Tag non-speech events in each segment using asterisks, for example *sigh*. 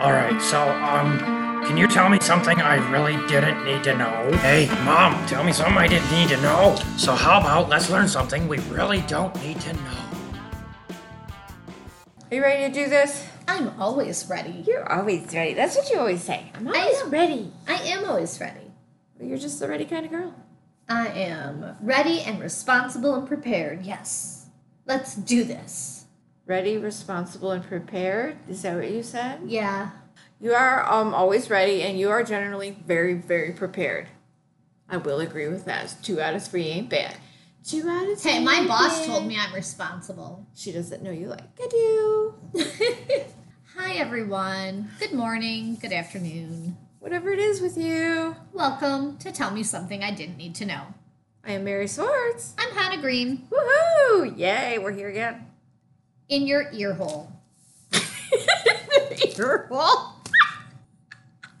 All right, so, um, can you tell me something I really didn't need to know? Hey, Mom, tell me something I didn't need to know. So, how about let's learn something we really don't need to know? Are you ready to do this? I'm always ready. You're always ready. That's what you always say. I'm I always am. ready. I am always ready. You're just the ready kind of girl. I am ready and responsible and prepared. Yes. Let's do this. Ready, responsible, and prepared. Is that what you said? Yeah. You are um always ready, and you are generally very, very prepared. I will agree with that. Two out of three ain't bad. Two out of three. Hey, my boss bad. told me I'm responsible. she doesn't know you like I do. *laughs* Hi, everyone. Good morning. Good afternoon. Whatever it is with you. Welcome to Tell Me Something I Didn't Need to Know. I am Mary Swartz. I'm Hannah Green Woohoo! Yay, we're here again. In your ear hole. *laughs* Ear hole.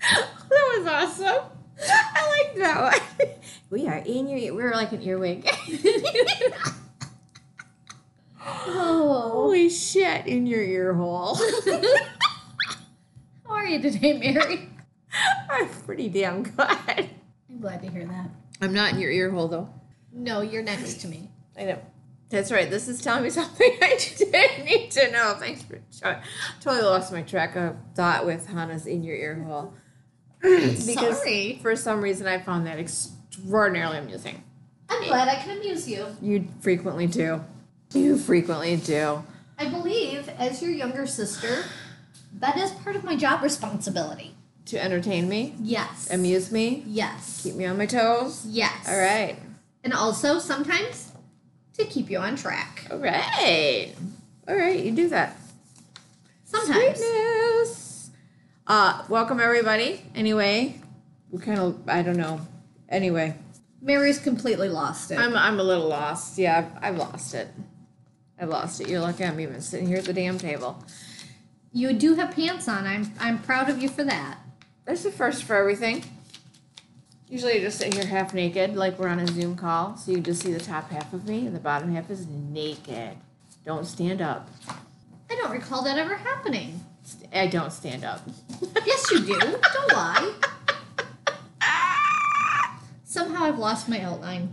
*laughs* that was awesome. I like that one. *laughs* We are in your ear. We're like an earwig. Oh. Holy shit, in your ear hole. How are you today, Mary? I'm pretty damn good. I'm glad to hear that. I'm not in your ear hole though. No, you're next to me. I know. That's right. This is telling me *laughs* something I didn't need to know. Thanks for showing. Totally lost my track of thought with Hannah's in your ear hole. *clears throat* because Sorry. for some reason I found that extraordinarily amusing. I'm glad I can amuse you. You frequently do. You frequently do. I believe, as your younger sister, that is part of my job responsibility. To entertain me, Yes. amuse me, Yes. keep me on my toes. Yes. All right. And also sometimes to keep you on track. All right. All right, you do that. Sometimes. Sweetness. Uh, welcome everybody. Anyway, we kind of I don't know. Anyway, Mary's completely lost it. I'm I'm a little lost. Yeah, I've, I've lost it. I've lost it. You're lucky I'm even sitting here at the damn table. you do have pants on. I'm I'm proud of you for that. There's a first for everything. Usually I just sit here half naked, like we're on a Zoom call, so you just see the top half of me and the bottom half is naked. Don't stand up. I don't recall that ever happening. St- I don't stand up. *laughs* Yes, you do. don't lie. Somehow I've lost my outline.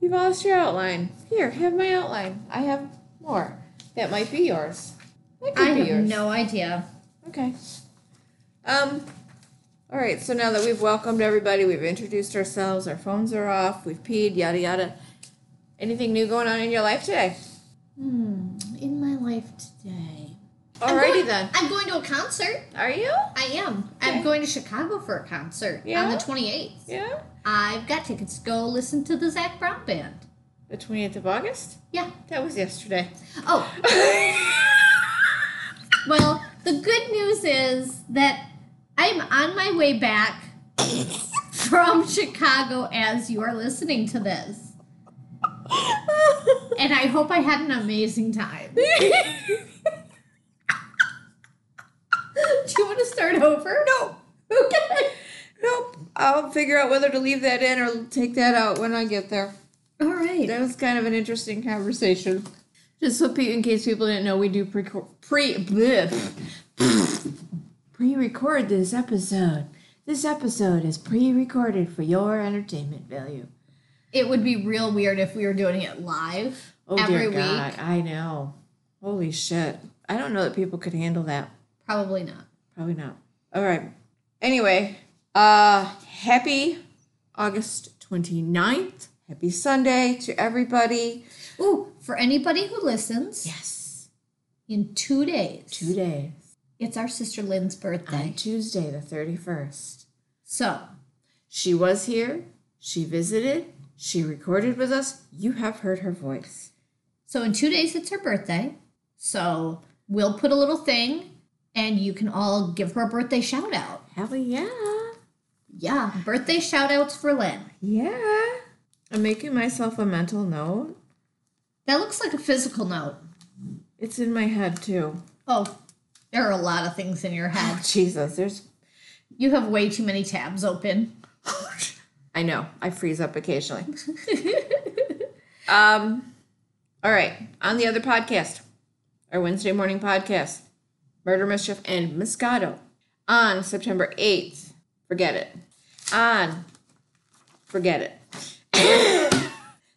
You've lost your outline. Here, have my outline. I have more. That might be yours. That could I be have yours. no idea. Okay. Um. All right. So now that we've welcomed everybody, we've introduced ourselves. Our phones are off. We've peed. Yada yada. Anything new going on in your life today? Hmm. In my life today. I'm Alrighty going- then. I'm going to a concert. Are you? I am. Okay. I'm going to Chicago for a concert Yeah? on the 28th. Yeah. I've got tickets to go listen to the Zac Brown band. The twenty eighth of August. Yeah. That was yesterday. Oh, *laughs* well, the good news is that I'm on my way back from Chicago as you are listening to this. And I hope I had an amazing time. *laughs* Do you want to start over? no. Okay. Nope. I'll figure out whether to leave that in or take that out when I get there. All right. That was kind of an interesting conversation. Just so in case people didn't know, we do pre pre pre record this episode. This episode is pre recorded for your entertainment value. It would be real weird if we were doing it live Oh every dear week. God, I know. Holy shit! I don't know that people could handle that. Probably not. Probably not. All right. Anyway, uh, happy August 29th. Happy Sunday to everybody. Ooh, for anybody who listens, Yes. in two days, Two days. It's our sister Lynn's birthday. On. Tuesday, the 31st. So, She was here. She visited. She recorded with us. You have heard her voice. so in two days it's her birthday. So we'll put a little thing, and you can all give her a birthday shout out. Hell yeah. Yeah, birthday shout outs for Lynn. Yeah. I'm making myself a mental note. That looks like a physical note. It's in my head too. Oh, there are a lot of things in your head. Jesus, there's. You have way too many tabs open. *laughs* I know. I freeze up occasionally. *laughs* um, all right. On the other podcast, our Wednesday morning podcast, Murder, Mischief, and Moscato. On September 8th, forget it. On, forget it. *coughs*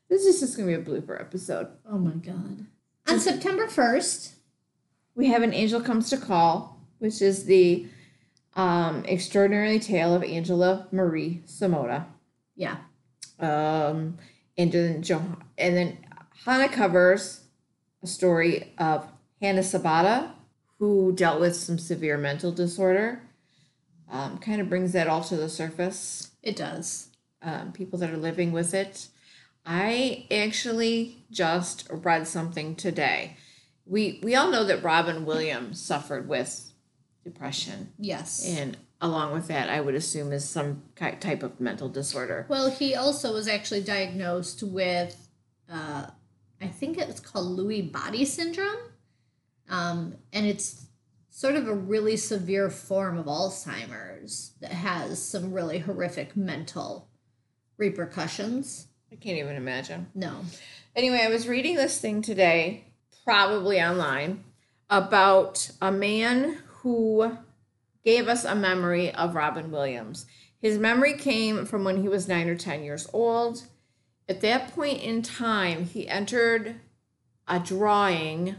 this is just going to be a blooper episode. Oh my god. On September 1st, We have An Angel Comes to Call, which is the um, extraordinary tale of Angela Marie Samota. yeah, Um, and then jo- and then Hannah covers a story of Hannah Sabata, who dealt with some severe mental disorder. Um, kind of brings that all to the surface. it does. Um, people that are living with it. I actually just read something today. We we all know that Robin Williams suffered with depression, Yes. and along with that, I would assume is some type of mental disorder. Well, he also was actually diagnosed with, uh, I think it's called Lewy body syndrome. Um, and it's sort of a really severe form of Alzheimer's that has some really horrific mental repercussions. I can't even imagine. No. Anyway, I was reading this thing today, probably online, about a man who gave us a memory of Robin Williams. His memory came from when he was nine or 10 years old. At that point in time, he entered a drawing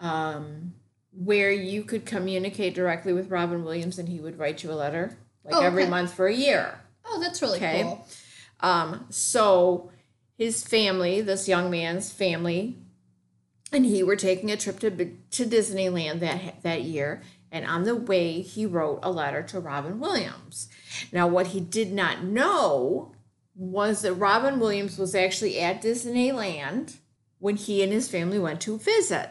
um, where you could communicate directly with Robin Williams and he would write you a letter like Oh, every month for a year. Oh, that's really Okay. cool. Um, so his family, this young man's family, and he were taking a trip to to Disneyland that that year. And on the way, he wrote a letter to Robin Williams. Now, what he did not know was that Robin Williams was actually at Disneyland when he and his family went to visit.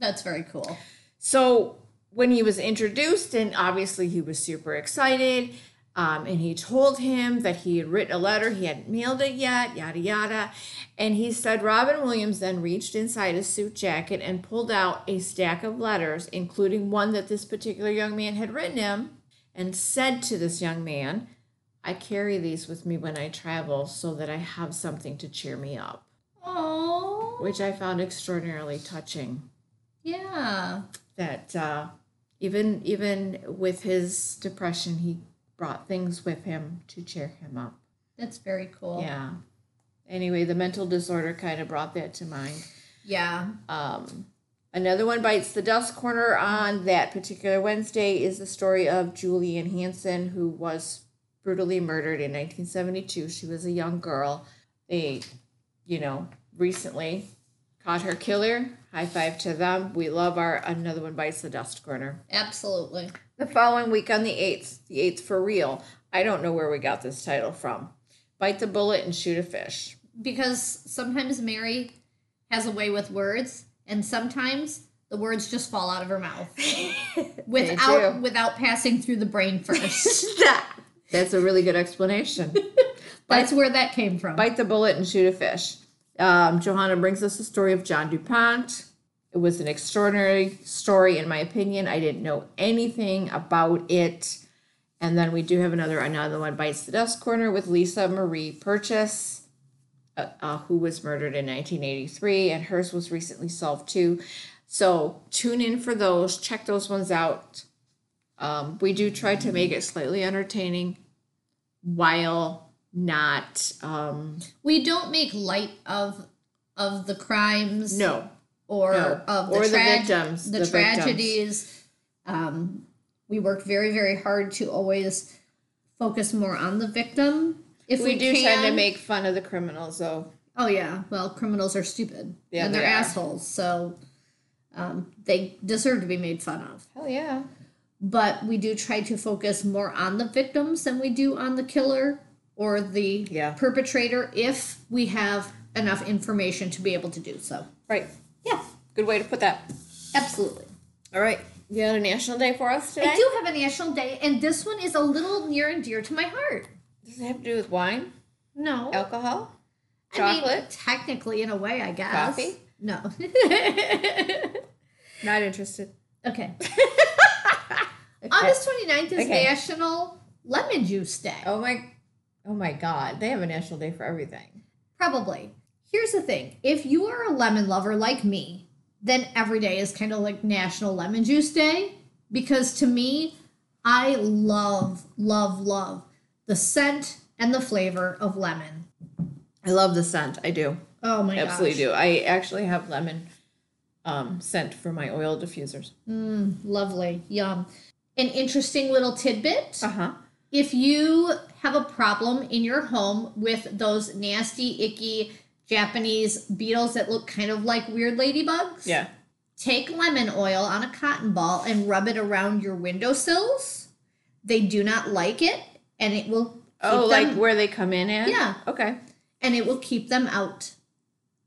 That's very cool. So when he was introduced, and obviously he was super excited, um, and he told him that he had written a letter, he hadn't mailed it yet, yada yada. And he said Robin Williams then reached inside his suit jacket and pulled out a stack of letters, including one that this particular young man had written him, and said to this young man, I carry these with me when I travel so that I have something to cheer me up, Oh, which I found extraordinarily touching yeah. that uh, even even with his depression, he brought things with him to cheer him up. That's very cool. Yeah. Anyway, the mental disorder kind of brought that to mind. Yeah. Um, another one bites the dust corner on that particular Wednesday is the story of Julie Ann Hanson, who was brutally murdered in 1972. She was a young girl. They, you know, recently caught her killer. High five to them. We love our another one bites the dust corner. Absolutely. The following week on the 8th, the 8th for real. I don't know where we got this title from. Bite the bullet and shoot a fish. because sometimes Mary has a way with words, and sometimes the words just fall out of her mouth *laughs* without without passing through the brain *laughs* first. *laughs* That's a really good explanation. That's where that came from. Bite the bullet and shoot a fish. Um, Johanna brings us the story of John DuPont. It was an extraordinary story, in my opinion. I didn't know anything about it. And then we do have another another one bites the dust corner with Lisa Marie Purchase, uh, uh, who was murdered in 1983, and hers was recently solved too. So tune in for those. Check those ones out. Um, we do try to make it slightly entertaining, while not um, we don't make light of of the crimes no or no. of the, Or the victims, the, the victims. tragedies. Um, we work very very hard to always focus more on the victim. If we, we do can. tend to make fun of the criminals though. Oh yeah, well, criminals are stupid Yeah, and they're they assholes, so um, they deserve to be made fun of. Hell yeah. But we do try to focus more on the victims than we do on the killer or the Yeah. perpetrator if we have enough information to be able to do so. Right. Yeah, Good way to put that. absolutely. All right. You got a national day for us today? I do have a national day, and this one is a little near and dear to my heart. Does it have to do with wine? No, Alcohol? I mean, technically, in a way, I guess. Coffee? No. *laughs* Not interested. okay. Okay. *laughs* August 29th is Okay. National Lemon Juice Day. Oh my oh my god. They have a national day for everything. Probably. Here's the thing if you are a lemon lover like me, then every day is kind of like National Lemon Juice Day because to me, I love, love, love the scent and the flavor of lemon. I love the scent. I do. Oh my god. Absolutely gosh. do. I actually have lemon um, scent for my oil diffusers. Lovely. Yum. An interesting little tidbit. Uh huh. If you have a problem in your home with those nasty, icky Japanese beetles that look kind of like weird ladybugs, Yeah. take lemon oil on a cotton ball and rub it around your windowsills. They do not like it, and it will keep Oh, them, like where they come in at? Yeah. Okay. and it will keep them out.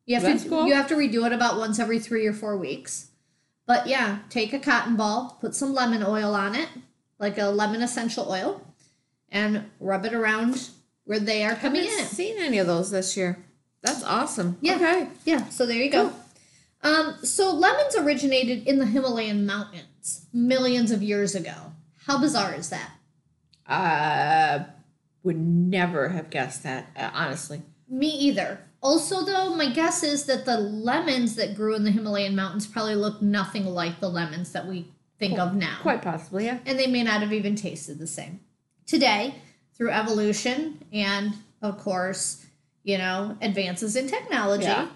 You have That's to cool. you have to redo it about once every three or four weeks. But yeah, take a cotton ball, put some lemon oil on it, like a lemon essential oil, and rub it around where they are coming in. I seen any of those this year. That's awesome. Yeah. Okay. Yeah, so there you go. Um, so lemons originated in the Himalayan mountains millions of years ago. How bizarre is that? Uh, would never have guessed that, uh, honestly. Me either. Also, though, my guess is that the lemons that grew in the Himalayan mountains probably look nothing like the lemons that we think of now. Quite possibly, yeah. And they may not have even tasted the same. Today, through evolution and, of course, you know, advances in technology, Yeah.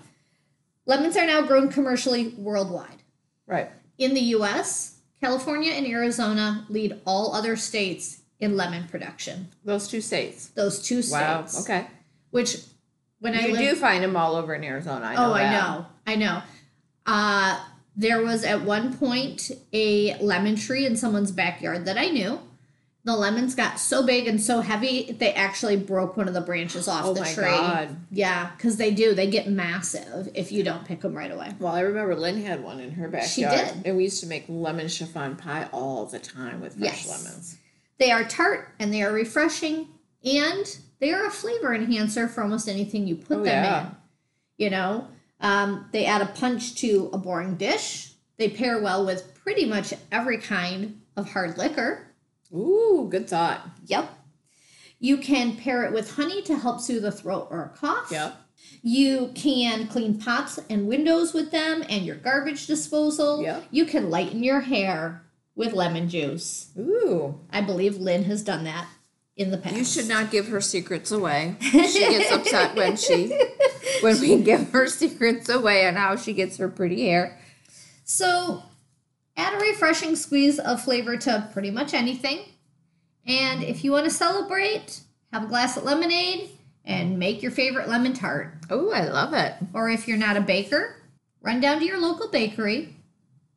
lemons are now grown commercially worldwide. Right. In the US, California and Arizona lead all other states in lemon production. Those two states. Those two states. Wow. Okay. Which, when I You lived, do find them all over in Arizona. I know oh, I know, I know. Uh, there was at one point a lemon tree in someone's backyard that I knew. The lemons got so big and so heavy they actually broke one of the branches off Oh the my tree. God. Yeah, because they do. They get massive if you don't pick them right away. Well, I remember Lynn had one in her backyard. She did. And we used to make lemon chiffon pie all the time with fresh Yes. lemons. They are tart and they are refreshing and they are a flavor enhancer for almost anything you put Oh, them yeah. in. You know, um, they add a punch to a boring dish. They pair well with pretty much every kind of hard liquor. Ooh, good thought. Yep. You can pair it with honey to help soothe a throat or a cough. Yep. You can clean pots and windows with them and your garbage disposal. Yep. You can lighten your hair with lemon juice. Ooh. I believe Lynn has done that in the past. You should not give her secrets away. She *laughs* gets upset when she when we give her *laughs* secrets away on how she gets her pretty hair. So, add a refreshing squeeze of flavor to pretty much anything. And if you want to celebrate, have a glass of lemonade and make your favorite lemon tart. Oh, I love it. Or if you're not a baker, run down to your local bakery,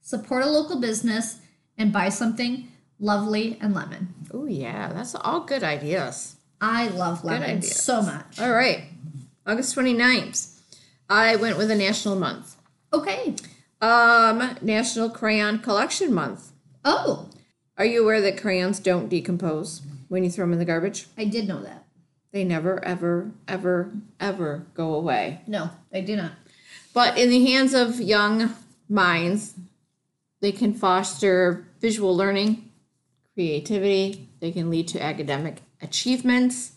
support a local business, and buy something lovely and lemon. Oh yeah, that's all good ideas. I love lemon so much. All right. August 29th. I went with a national month. Okay. Um, National Crayon Collection Month. Oh, Are you aware that crayons don't decompose when you throw them in the garbage? I did know that. They never, ever, ever, ever go away. No, I do not. But in the hands of young minds, they can foster visual learning, creativity, they can lead to academic achievements.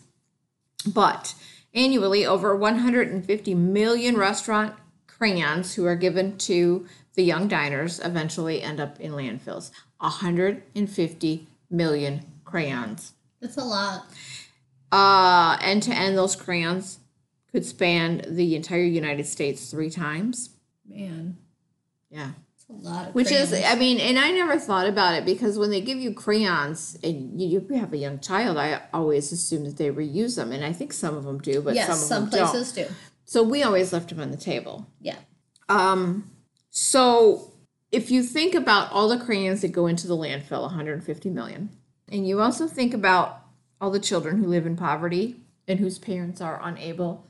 But annually, over 150 million restaurant crayons who are given to the young diners eventually end up in landfills. 150 million crayons. That's a lot. Uh, end to end, those crayons could span the entire United States three times. Man, Yeah. it's a lot of Which is. I mean, and I never thought about it because when they give you crayons and you, you have a young child, I always assume that they reuse them. And I think some of them do, but yes, some of some them places do. So we always left them on the table. Yeah. Um, so if you think about all the crayons that go into the landfill, 150 million, and you also think about all the children who live in poverty and whose parents are unable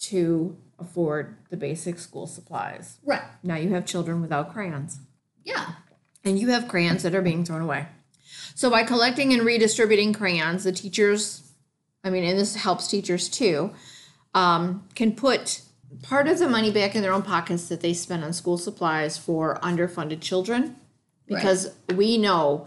to afford the basic school supplies. Right. Now you have children without crayons, Yeah. and you have crayons that are being thrown away. So by collecting and redistributing crayons, the teachers, I mean, and this helps teachers too, um, can put part of the money back in their own pockets that they spend on school supplies for underfunded children because we know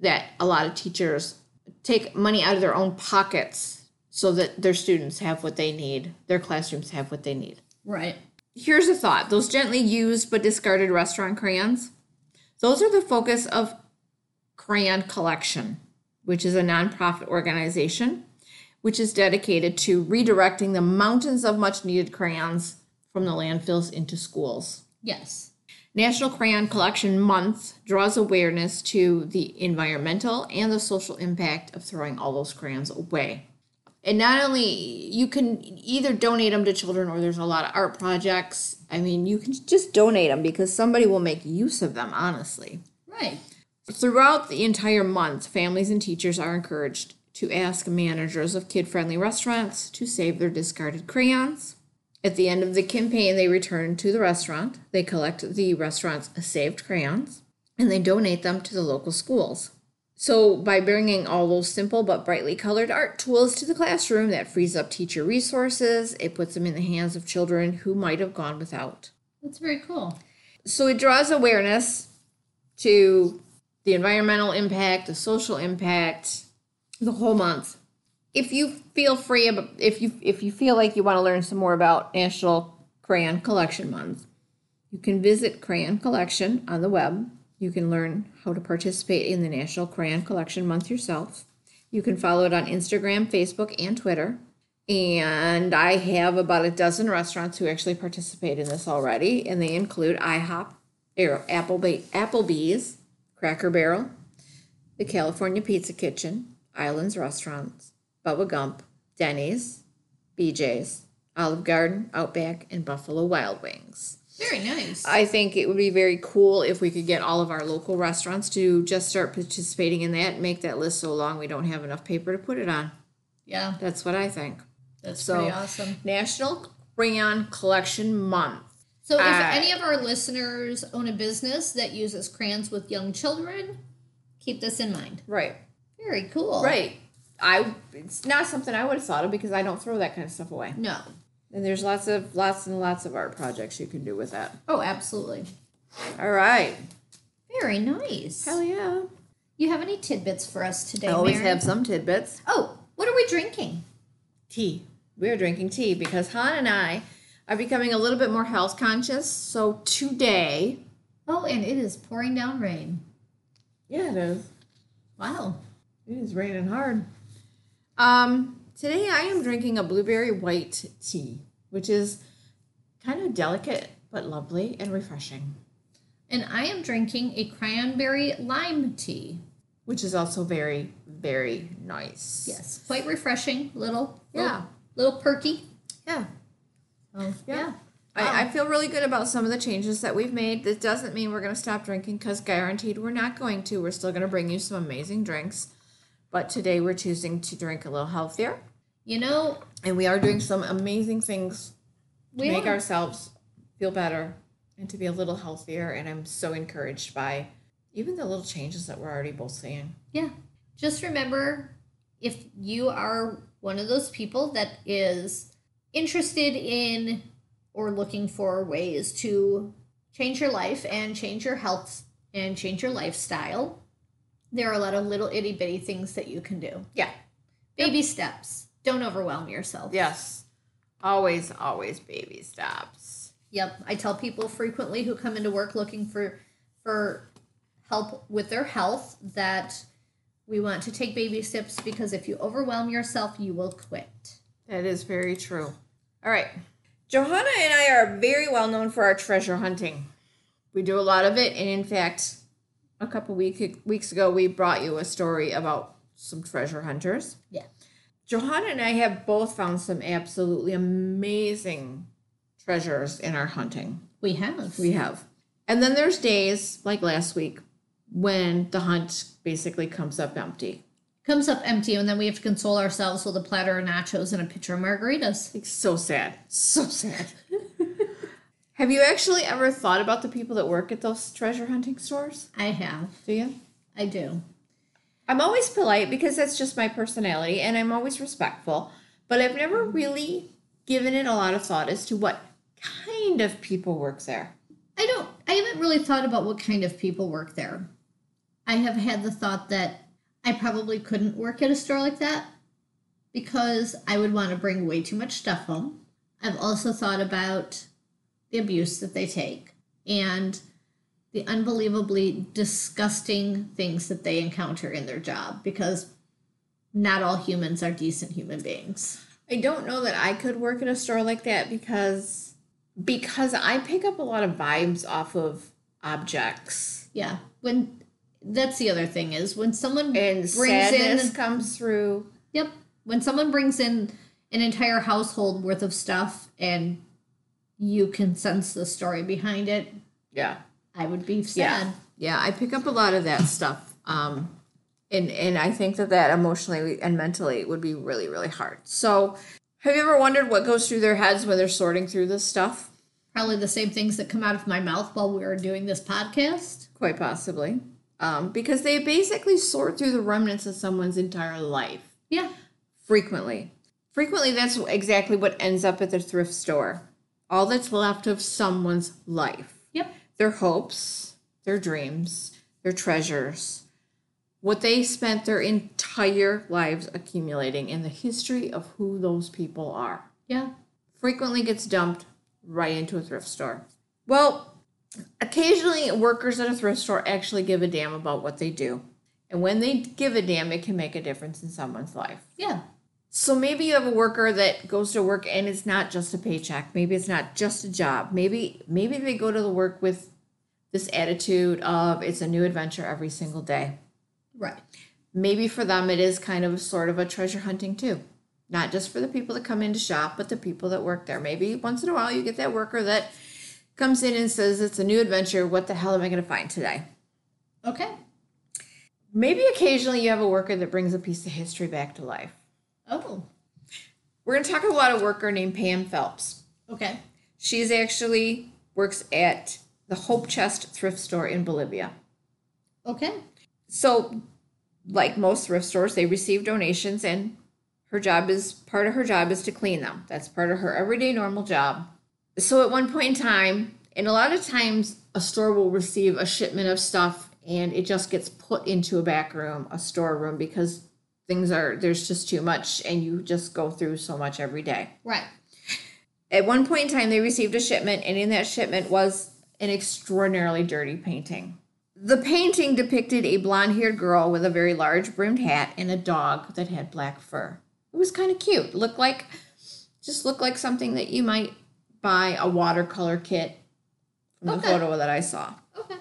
that a lot of teachers take money out of their own pockets so that their students have what they need, their classrooms have what they need. Right. Here's a thought those gently used but discarded restaurant crayons, those are the focus of crayon collection. which is a nonprofit organization which is dedicated to redirecting the mountains of much needed crayons from the landfills into schools. Yes. National Crayon Collection Month draws awareness to the environmental and the social impact of throwing all those crayons away. And not only you can either donate them to children or there's a lot of art projects. I mean, you can just donate them because somebody will make use of them, honestly. Right. Throughout the entire month, families and teachers are encouraged to ask managers of kid friendly restaurants to save their discarded crayons. At the end of the campaign, they return to the restaurant, they collect the restaurant's saved crayons, and they donate them to the local schools. So, by bringing all those simple but brightly colored art tools to the classroom, that frees up teacher resources, it puts them in the hands of children who might have gone without. That's very cool. So, it draws awareness to the environmental impact, the social impact, the whole month. If you feel free if you if you feel like you want to learn some more about National Crayon Collection Month, you can visit Crayon Collection on the web. You can learn how to participate in the National Crayon Collection Month yourself. You can follow it on Instagram, Facebook, and Twitter. And I have about a dozen restaurants who actually participate in this already, and they include IHOP, Applebee, Applebee's, Cracker Barrel, the California Pizza Kitchen, Islands Restaurants, Bubba Gump, Denny's, BJ's, Olive Garden, Outback, and Buffalo Wild Wings. Very nice. I think it would be very cool if we could get all of our local restaurants to just start participating in that and make that list so long we don't have enough paper to put it on. yeah, That's what I think. that's So- pretty awesome. National Crayon Collection Month. So, if Uh, any of our listeners own a business that uses crayons with young children, keep this in mind. Right. Very cool. Right. I it's not something I would have thought of because I don't throw that kind of stuff away. No. And there's lots of lots and lots of art projects you can do with that. Oh, absolutely. All right. Very nice. Hell yeah. You have any tidbits for us today, I always Mary? have some tidbits. Oh, what are we drinking? Tea. We're drinking tea because Han and I are becoming a little bit more health conscious. So today, Oh, and it is pouring down rain. yeah, it is. Wow. It is raining hard. Um, today I am drinking a blueberry white tea, which is kind of delicate but lovely and refreshing, And I am drinking a cranberry lime tea. which is also very, very nice. Yes, quite refreshing. Little, Yeah. little, little perky. Yeah. Oh, Yeah. yeah. I, I feel really good about some of the changes that we've made. This doesn't mean we're going to stop drinking because guaranteed we're not going to. We're still going to bring you some amazing drinks. But today we're choosing to drink a little healthier. You know, And we are doing some amazing things to we make are- ourselves feel better and to be a little healthier. And I'm so encouraged by even the little changes that we're already both seeing. Yeah. Just remember if you are one of those people that is interested in or looking for ways to change your life and change your health and change your lifestyle, there are a lot of little itty bitty things that you can do. Yeah. Baby steps. Don't overwhelm yourself. Yes. Always, always baby steps. Yep, I tell people frequently who come into work looking for for help with their health that we want to take baby steps because if you overwhelm yourself, you will quit. That is very true. All right. Johanna and I are very well known for our treasure hunting. We do a lot of it, and in fact, a couple week, weeks ago, we brought you a story about some treasure hunters. Yeah. Johanna and I have both found some absolutely amazing treasures in our hunting. We have. We have. And then there's days like last week when the hunt basically comes up empty. Comes up empty, and then we have to console ourselves with a platter of nachos and a pitcher of margaritas. It's so sad. So sad. *laughs* have you actually ever thought about the people that work at those treasure hunting stores? I have. Do you? I do. I'm always polite because that's just my personality and I'm always respectful, but I've never really given it a lot of thought as to what kind of people work there. I don't, I haven't really thought about what kind of people work there. I have had the thought that I probably couldn't work at a store like that because I would want to bring way too much stuff home. I've also thought about the abuse that they take. And the unbelievably disgusting things that they encounter in their job because not all humans are decent human beings. I don't know that I could work in a store like that because because I pick up a lot of vibes off of objects. Yeah. When that's the other thing is when someone And brings sadness in comes through. Yep. When someone brings in an entire household worth of stuff and you can sense the story behind it, Yeah. I would be Yeah. sad. Yeah, I pick up a lot of that stuff. Um and and I think that that emotionally and mentally would be really really hard. So, have you ever wondered what goes through their heads when they're sorting through this stuff? Probably the same things that come out of my mouth while we are doing this podcast. Quite possibly. Um, because they basically sort through the remnants of someone's entire life. Yeah. frequently. Frequently, that's exactly what ends up at the thrift store. All that's left of someone's life Yep. their hopes, their dreams, their treasures, what they spent their entire lives accumulating in the history of who those people are. Yeah. Frequently gets dumped right into a thrift store. Well, occasionally workers at a thrift store actually give a damn about what they do. And when they give a damn, it can make a difference in someone's life. Yeah. So maybe you have a worker that goes to work and it's not just a paycheck. Maybe it's not just a job. Maybe maybe they go to the work with this attitude of it's a new adventure every single day. Right. Maybe for them it is kind of sort of a treasure hunting too. Not just for the people that come in to shop, but the people that work there. Maybe once in a while you get that worker that comes in and says it's a new adventure. What the hell am I going to find today? Okay. Maybe occasionally you have a worker that brings a piece of history back to life. We're going to talk about a worker named Pam Phelps. Okay. She's actually works at the Hope Chest thrift store in Bolivia. Okay. So, like most thrift stores, they receive donations, and her job is part of her job is to clean them. That's part of her everyday normal job. So, at one point in time, and a lot of times, a store will receive a shipment of stuff and it just gets put into a back room, a storeroom, because things are there's just too much and you just go through so much every day. Right. At one point in time, they received a shipment, and in that shipment was an extraordinarily dirty painting. The painting depicted a blonde haired girl with a very large brimmed hat and a dog that had black fur. It was kind of cute. Looked like, just looked like something that you might buy a watercolor kit from the photo that I saw. Okay.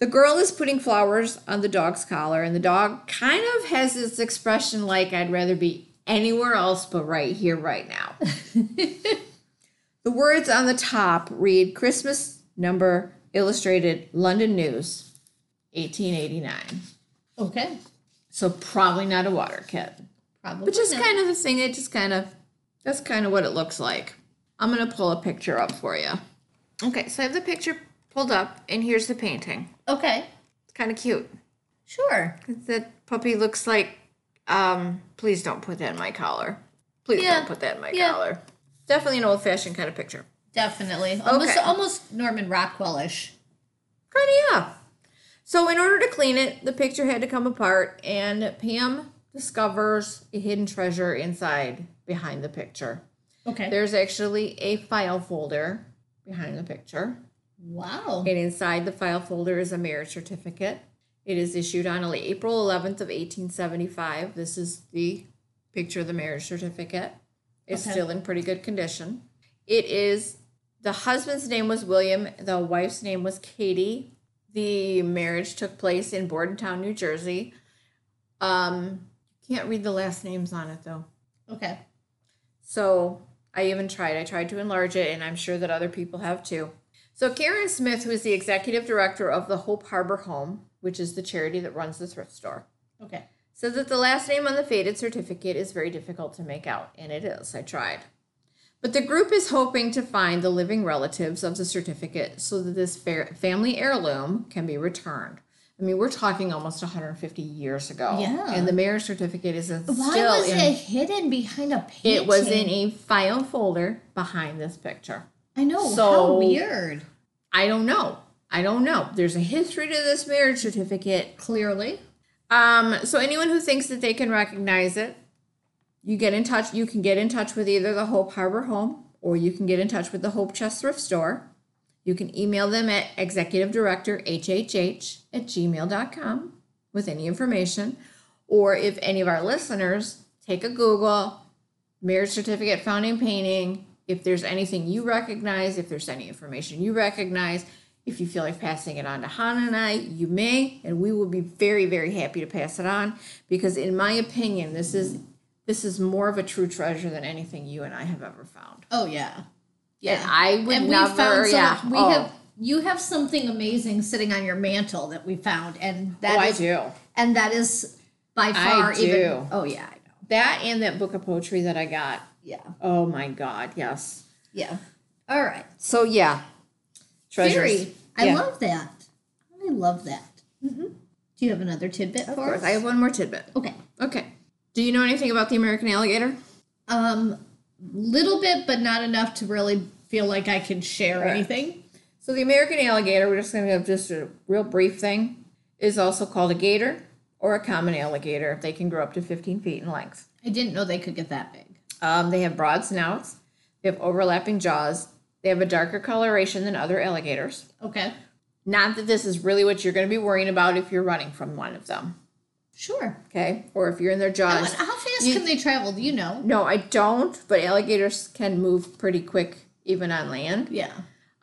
The girl is putting flowers on the dog's collar, and the dog kind of has this expression like, I'd rather be anywhere else but right here, right now. *laughs* the words on the top read Christmas number illustrated London News, 1889. Okay. So, probably not a water kit. Probably. But just not. kind of the thing, it just kind of, that's kind of what it looks like. I'm going to pull a picture up for you. Okay, so I have the picture pulled up, and here's the painting. Okay. It's kind of cute. Sure. That puppy looks like. Um, please don't put that in my collar. Please Yeah, don't put that in my yeah. collar. Definitely an old fashioned kind of picture. Definitely. Almost Okay. almost Norman Rockwell-ish. Kind of, yeah. So, in order to clean it, the picture had to come apart, and Pam discovers a hidden treasure inside behind the picture. Okay. There's actually a file folder behind the picture. Wow. And inside the file folder is a marriage certificate. It is issued on April 11th of 1875. This is the picture of the marriage certificate. It's Okay. still in pretty good condition. It is the husband's name was William, the wife's name was Katie. The marriage took place in Bordentown, New Jersey. Um, you can't read the last names on it though. Okay. So I even tried. I tried to enlarge it, and I'm sure that other people have too. So Karen Smith, who is the executive director of the Hope Harbor Home, which is the charity that runs the thrift store, Okay. says that the last name on the faded certificate is very difficult to make out, and it is. I tried. But the group is hoping to find the living relatives of the certificate so that this family heirloom can be returned. I mean, we're talking almost 150 years ago. Yeah. And the marriage certificate is in- Why still was in it hidden behind a painting? it was in a file folder behind this picture. I know. So- how weird. I don't know. I don't know. There's a history to this marriage certificate. Clearly. Um, so anyone who thinks that they can recognize it, you get in touch. You can get in touch with either the Hope Harbor Home or you can get in touch with the Hope Chest Thrift Store. You can email them at executive director hhh at gmail.com with any information. Or if any of our listeners take a Google, marriage certificate founding painting, if there's anything you recognize, if there's any information you recognize, if you feel like passing it on to Hannah and I, you may, and we will be very, very happy to pass it on because in my opinion, this is this is more of a true treasure than anything you and I have ever found. Oh yeah, And yeah. I would and we never, found some, yeah. We oh, have you have something amazing sitting on your mantle that we found, and that oh, I do. and that is by far do. even. Oh yeah, I know. That and that book of poetry that I got. Yeah, Oh my God, yes. yeah. All right, So yeah, treasures. Very. I Yeah. love that. I love that. Do you have another tidbit Of for course, us? I have one more tidbit. okay. Okay. Do you know anything about the American alligator? Um, little bit, but not enough to really feel like I can share Right. anything. So the American alligator, we're just going to have just a real brief thing, is also called a gator or a common alligator. If they can grow up to 15 feet in length. I didn't know they could get that big. Um, they have broad snouts. They have overlapping jaws. They have a darker coloration than other alligators. Okay. Not that this is really what you're going to be worrying about if you're running from one of them, Sure. okay? Or if you're in their How, jaws. how fast You- can they travel? Do you know? No, I don't, but alligators can move pretty quick even on land. Yeah.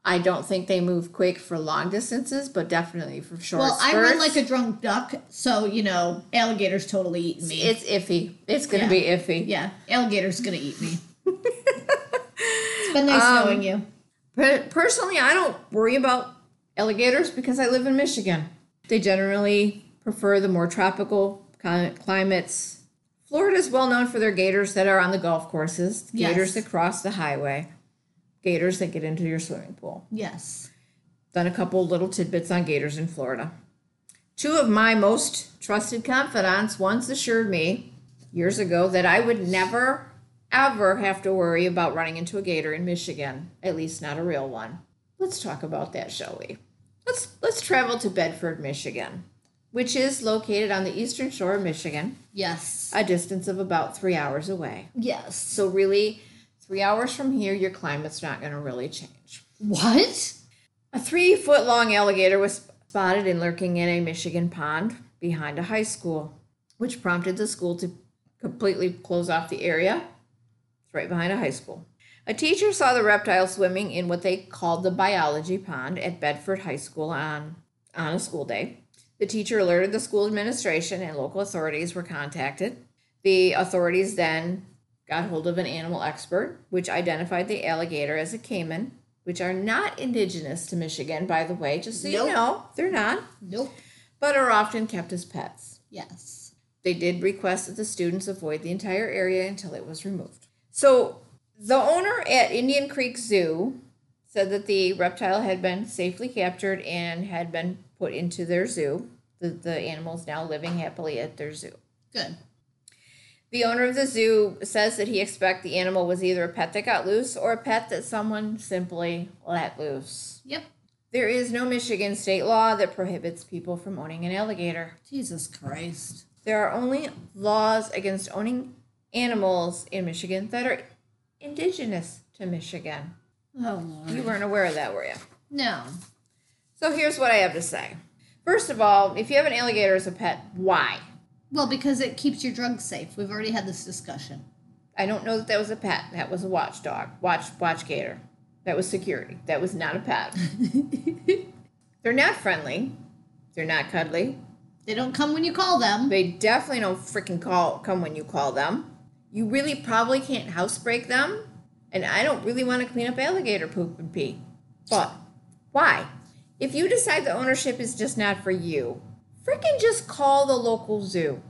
I don't think they move quick for long distances, but definitely for short Well, I run like a drunk duck, so you know, alligator's totally eat me. It's iffy. It's gonna Yeah. be iffy. yeah, alligator's gonna eat me. *laughs* it's been nice Um, knowing you. But personally, I don't worry about alligators because I live in Michigan. They generally prefer the more tropical climates. Florida is well known for their gators that are on the golf courses, Yes. gators that cross the highway, gators that get into your swimming pool. Yes. Done a couple little tidbits on gators in Florida. Two of my most trusted confidants once assured me years ago that I would never, ever have to worry about running into a gator in Michigan, at least not a real one. Let's talk about that, shall we? Let's let's travel to Bedford, Michigan, which is located on the eastern shore of Michigan, Yes. a distance of about three hours away. yes. So really, three hours from here, your climate's not going to really change. What? A three foot long alligator was spotted and lurking in a Michigan pond behind a high school, which prompted the school to completely close off the area. It's right behind a high school. A teacher saw the reptile swimming in what they called the biology pond at Bedford High School on, on a school day. The teacher alerted the school administration and local authorities were contacted. The authorities then got hold of an animal expert, which identified the alligator as a caiman, which are not indigenous to Michigan, by the way, just so Nope. you know, they're not, Nope. but are often kept as pets. Yes. They did request that the students avoid the entire area until it was removed. So, the owner at Indian Creek Zoo said that the reptile had been safely captured and had been put into their zoo. The, the animal is now living happily at their zoo. Good. The owner of the zoo says that he expects the animal was either a pet that got loose or a pet that someone simply let loose. Yep. There is no Michigan state law that prohibits people from owning an alligator. Jesus Christ. There are only laws against owning animals in Michigan that are indigenous to Michigan. Oh Lord. You weren't aware of that, were you? No. So here's what I have to say. First of all, if you have an alligator as a pet, why? Well, because it keeps your drugs safe. We've already had this discussion. I don't know that that was a pet. That was a watchdog. Watch watch gator. That was security. That was not a pet. *laughs* They're not friendly. They're not cuddly. They don't come when you call them. They definitely don't freaking call come when you call them. You really probably can't housebreak them. And I don't really want to clean up alligator poop and pee. But why? If you decide the ownership is just not for you, freaking just call the local zoo.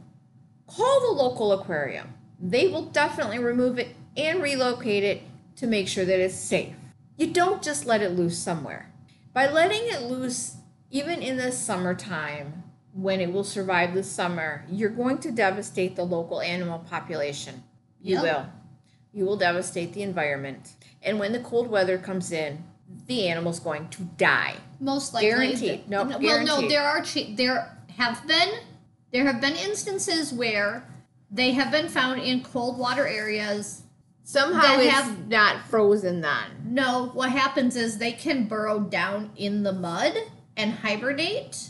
Call the local aquarium. They will definitely remove it and relocate it to make sure that it's safe. You don't just let it loose somewhere. By letting it loose, even in the summertime, when it will survive the summer, you're going to devastate the local animal population. You Yep. will. You will devastate the environment. And when the cold weather comes in, the animal's going to die. Most likely. Guaranteed. Nope, well, no, there are there have been there have been instances where they have been found in cold water areas Somehow it's have- not frozen then. No, what happens is they can burrow down in the mud and hibernate,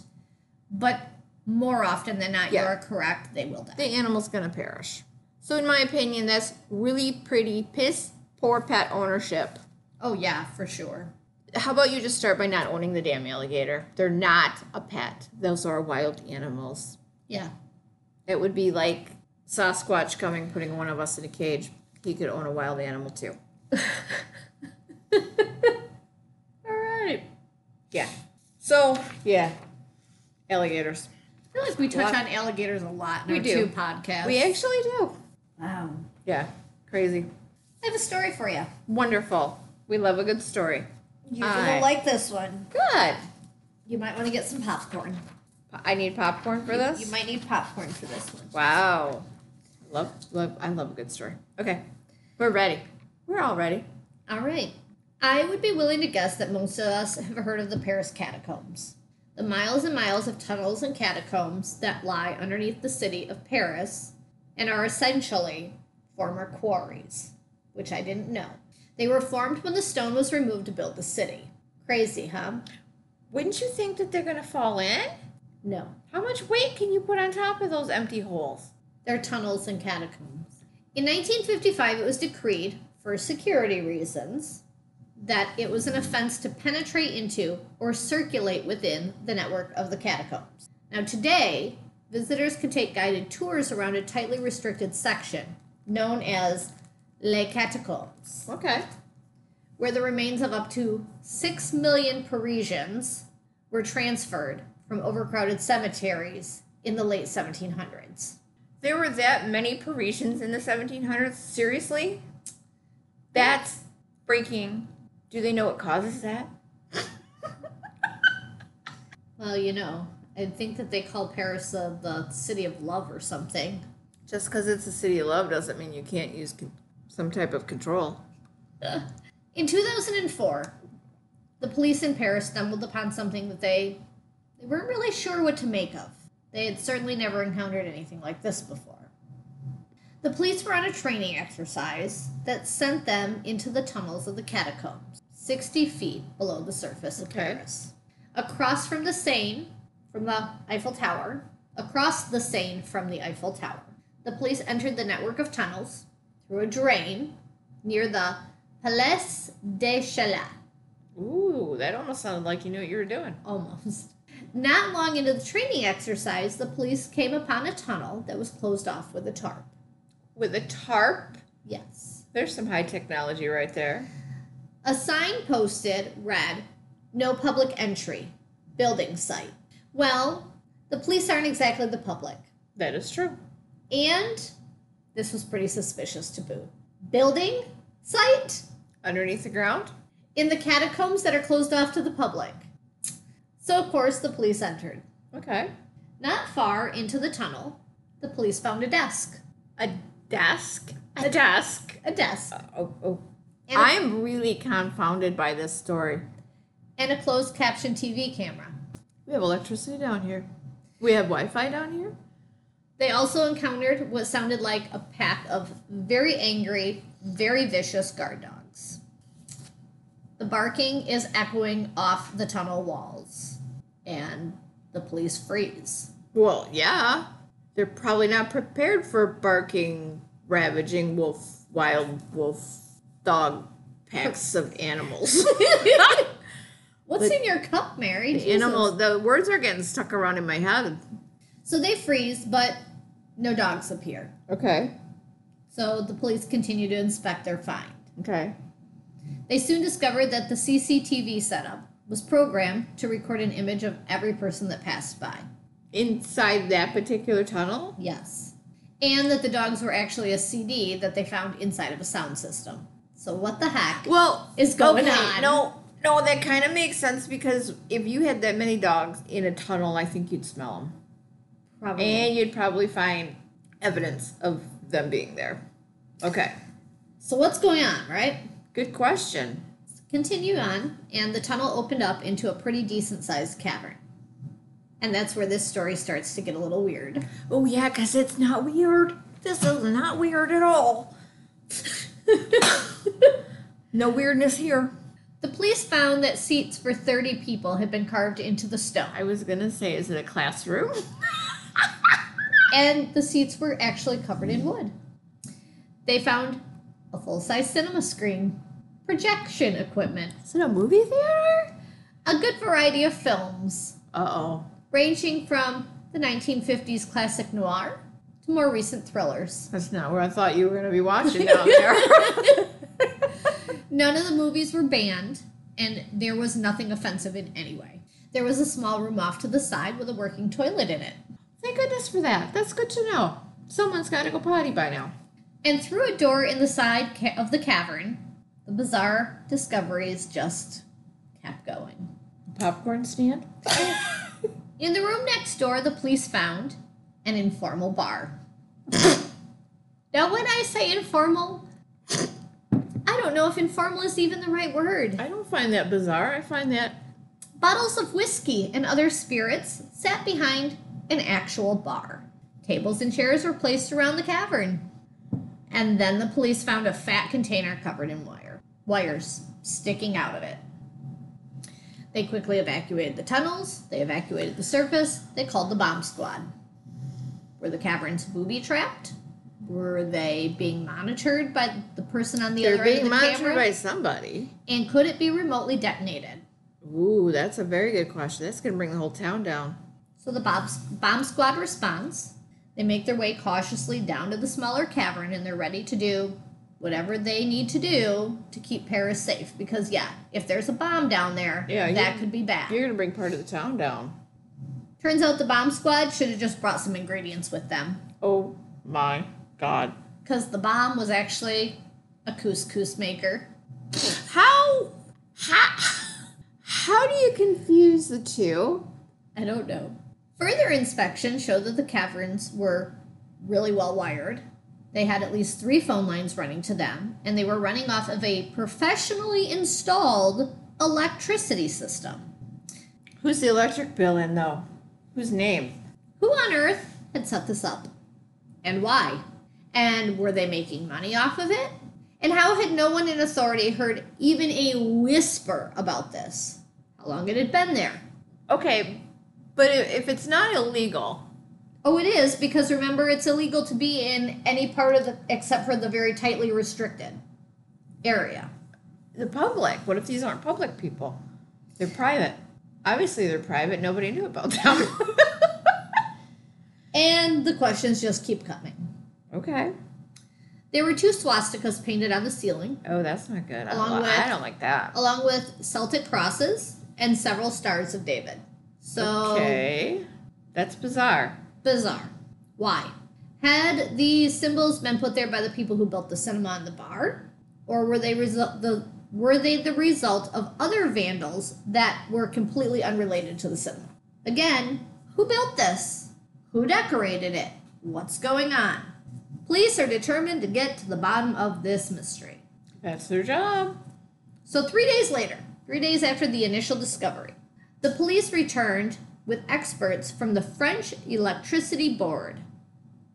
but more often than not, Yeah. you're correct, they will die. The animal's gonna perish. So in my opinion, that's really pretty piss poor pet ownership. Oh, yeah, for sure. How about you just start by not owning the damn alligator? They're not a pet. Those are wild animals. Yeah. It would be like Sasquatch coming, putting one of us in a cage. He could own a wild animal too. *laughs* All right. Yeah. So yeah, alligators. I feel like we touch on alligators a lot in We our do. two podcasts. We actually do. wow. Yeah. Crazy. I have a story for you. Wonderful. We love a good story. You're gonna like this one. Good. You might want to get some popcorn. I need popcorn for this. You might need popcorn for this one. Wow. Love, love. I love a good story. Okay, we're ready. We're all ready. All right. I would be willing to guess that most of us have heard of the Paris catacombs. The miles and miles of tunnels and catacombs that lie underneath the city of Paris and are essentially former quarries, which I didn't know. They were formed when the stone was removed to build the city. Crazy, huh? Wouldn't you think that they're gonna fall in? No. How much weight can you put on top of those empty holes? They're tunnels and catacombs. In 1955, it was decreed, for security reasons, that it was an offense to penetrate into or circulate within the network of the catacombs. Now, today, visitors can take guided tours around a tightly restricted section known as Les Catacombes, Okay. where the remains of up to 6 million Parisians were transferred from overcrowded cemeteries in the late 1700s. There were that many Parisians in the 1700s. Seriously? That's freaking. Do they know what causes that? *laughs* Well, you know, I think that they call Paris uh, the city of love or something. Just because it's a city of love doesn't mean you can't use some type of control. In 2004, the police in Paris stumbled upon something that they they weren't really sure what to make of. They had certainly never encountered anything like this before. The police were on a training exercise that sent them into the tunnels of the catacombs, 60 feet below the surface of Okay. Paris. Across from the Seine, from the Eiffel Tower, across the Seine from the Eiffel Tower, the police entered the network of tunnels through a drain near the Palais de Chaillot. Ooh, that almost sounded like you knew what you were doing. Almost. Not long into the training exercise, the police came upon a tunnel that was closed off with a tarp. With a tarp? Yes. There's some high technology right there. A sign posted read, No public entry, building site. Well, the police aren't exactly the public. That is true. And this was pretty suspicious to boot. Building site Underneath the ground? in the catacombs that are closed off to the public. So, of course, the police entered. Okay. Not far into the tunnel, the police found a desk. A desk? A desk? A desk. Uh, oh, oh. And a- I'm really confounded by this story. and a closed caption TV camera. We have electricity down here. We have Wi Fi down here? They also encountered what sounded like a pack of very angry, very vicious guard dogs. The barking is echoing off the tunnel walls, and the police freeze. Well, yeah. They're probably not prepared for barking, ravaging wolf, wild wolf, dog packs of animals. *laughs* *laughs* What's But- in your cup, Mary? the animal, the words are getting stuck around in my head. So they freeze, but no dogs appear. Okay. So the police continue to inspect their find. Okay. They soon discovered that the CCTV setup was programmed to record an image of every person that passed by. Inside that particular tunnel? Yes. And that the dogs were actually a CD that they found inside of a sound system. So what the heck? Well, Is going okay, on. No, no, that kind of makes sense because if you had that many dogs in a tunnel, I think you'd smell them, Probably. and you'd probably find evidence of them being there. Okay, so what's going on, right? good question. Continue on, and the tunnel opened up into a pretty decent sized cavern. And that's where this story starts to get a little weird. Oh yeah, because it's not weird. This is not weird at all. *laughs* No weirdness here. The police found that seats for 30 people had been carved into the stone, I was gonna say, is it a classroom? *laughs* and the seats were actually covered in wood. They found a full size cinema screen, projection equipment, Is it a movie theater? a good variety of films, Uh oh. ranging from the 1950s classic noir to more recent thrillers. That's not where I thought you were gonna be watching *laughs* down there. None of the movies were banned, and there was nothing offensive in any way. There was a small room off to the side with a working toilet in it. Thank goodness for that. That's good to know. Someone's got to go potty by now. And through a door in the side ca- of the cavern, the bizarre discoveries just kept going. Popcorn stand? *laughs* In the room next door, the police found an informal bar. now, when I say informal, I don't know if informal is even the right word. I don't find that bizarre. I find that Bottles of whiskey and other spirits sat behind an actual bar. Tables and chairs were placed around the cavern. And then the police found a fat container covered in wire, wires sticking out of it. They quickly evacuated the tunnels, they evacuated the surface, they called the bomb squad. Were the caverns booby trapped? Were they being monitored by the person on the they're other end being of the monitored camera? by somebody. And could it be remotely detonated? Ooh, that's a very good question. That's gonna bring the whole town down. So the bomb, bomb squad responds. They make their way cautiously down to the smaller cavern and they're ready to do whatever they need to do to keep Paris safe. Because, yeah, if there's a bomb down there, Yeah, that could be bad. You're gonna bring part of the town down. Turns out the bomb squad should have just brought some ingredients with them. Oh my god. Because the bomb was actually a couscous maker. How how how do you confuse the two? I don't know. Further inspection showed that the caverns were really well wired. They had at least three phone lines running to them, and they were running off of a professionally installed electricity system. Who's the electric bill in though? Whose name? Who on earth had set this up? And why? And were they making money off of it? And how had no one in authority heard even a whisper about this? How long had it had been there? Okay, but if it's not illegal, Oh, it is because remember, it's illegal to be in any part of the except for the very tightly restricted area. the public. What if these aren't public people? They're private. Obviously, they're private. Nobody knew about them. *laughs* And the questions just keep coming. okay. There were two swastikas painted on the ceiling, Oh, that's not good. I Along don't, with- I don't like that. along with Celtic crosses and several stars of David. So Okay. That's bizarre. bizarre. Why? Had these symbols been put there by the people who built the cinema and the bar, or were they result the were they the result of other vandals that were completely unrelated to the cinema? Again, who built this? Who decorated it? What's going on? Police are determined to get to the bottom of this mystery. That's their job. So, three days later, three days after the initial discovery, the police returned with experts from the French Electricity Board.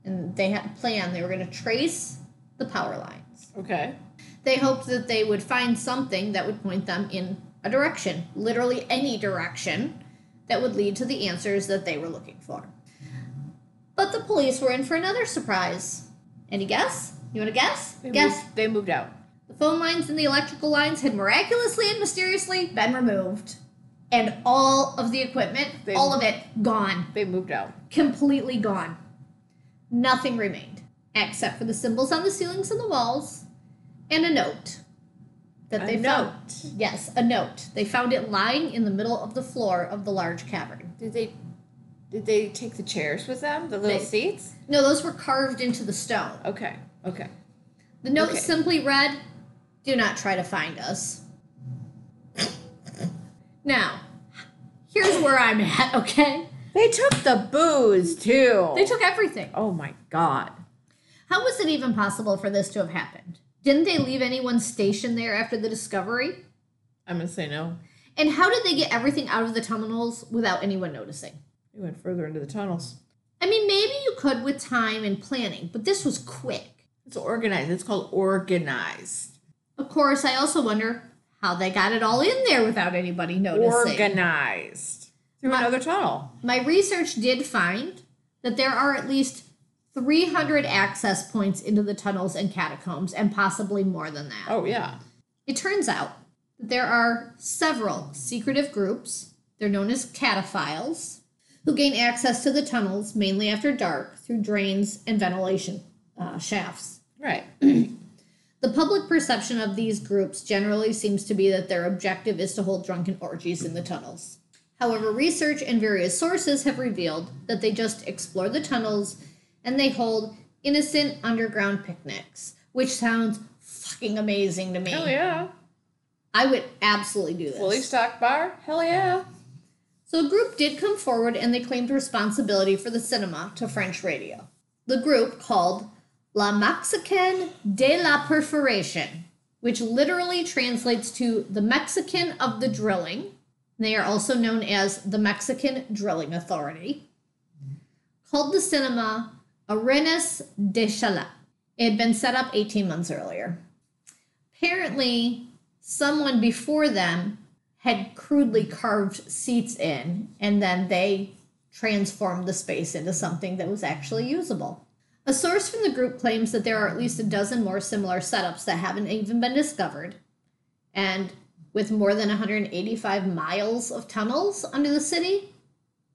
And they had a plan. They were going to trace the power lines. Okay. They hoped that they would find something that would point them in a direction, literally any direction, that would lead to the answers that they were looking for. But the police were in for another surprise. Any guess? You want to guess? They guess. Moved, they moved out. The phone lines and the electrical lines had miraculously and mysteriously been removed. And all of the equipment, They- all of it, gone. They moved out. Completely gone. Nothing remained. Except for the symbols on the ceilings and the walls and a note that A they found. note. Yes, a note. They found it lying in the middle of the floor of the large cavern. Did they? Did they take the chairs with them? The little They- seats? No, those were carved into the stone. Okay. Okay. The note Okay. simply read, Do not try to find us. Now, here's where I'm at, okay? They took the booze too. They took everything. Oh my god. How was it even possible for this to have happened? Didn't they leave anyone stationed there after the discovery? I'm gonna say no. And how did they get everything out of the tunnels without anyone noticing? They went further into the tunnels. I mean, maybe you could with time and planning, but this was quick. It's organized. It's called organized. Of course, I also wonder how they got it all in there without anybody noticing. Organized. Through My- another tunnel. My research did find that there are at least 300 access points into the tunnels and catacombs, and possibly more than that. Oh yeah. It turns out that there are several secretive groups, they're known as cataphiles, who gain access to the tunnels mainly after dark through drains and ventilation uh, shafts. Right. *clears throat* The public perception of these groups generally seems to be that their objective is to hold drunken orgies in the tunnels. However, research and various sources have revealed that they just explore the tunnels and they hold innocent underground picnics, which sounds fucking amazing to me. Hell yeah. I would absolutely do this. Fully stocked bar? Hell yeah. So a group did come forward and they claimed responsibility for the cinema to French radio. The group called La Mexicaine de la Perforation, which literally translates to the Mexican of the drilling. They are also known as the Mexican Drilling Authority. Called the cinema Arenas de Chaillot. It had been set up 18 months earlier. Apparently, someone before them had crudely carved seats in, and then they transformed the space into something that was actually usable. A source from the group claims that there are at least a dozen more similar setups that haven't even been discovered. And with more than 185 miles of tunnels under the city,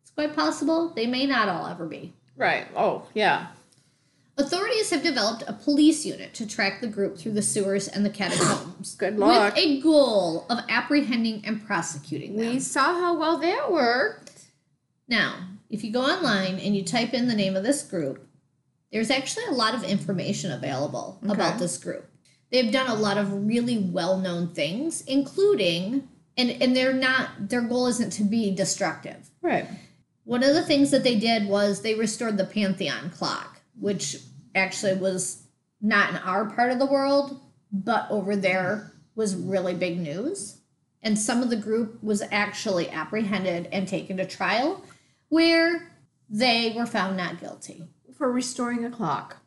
it's quite possible they may not all ever be. Right. Oh, yeah. Authorities have developed a police unit to track the group through the sewers and the catacombs. Good luck. With a goal of apprehending and prosecuting them. We saw how well that worked. Now, if you go online and you type in the name of this group, there's actually a lot of information available about this group. They've done a lot of really well-known things, including and and they're not their goal isn't to be destructive. Right. One of the things that they did was they restored the Pantheon clock, which actually was not in our part of the world, but over there was really big news. And some of the group was actually apprehended and taken to trial where they were found not guilty. For restoring a clock.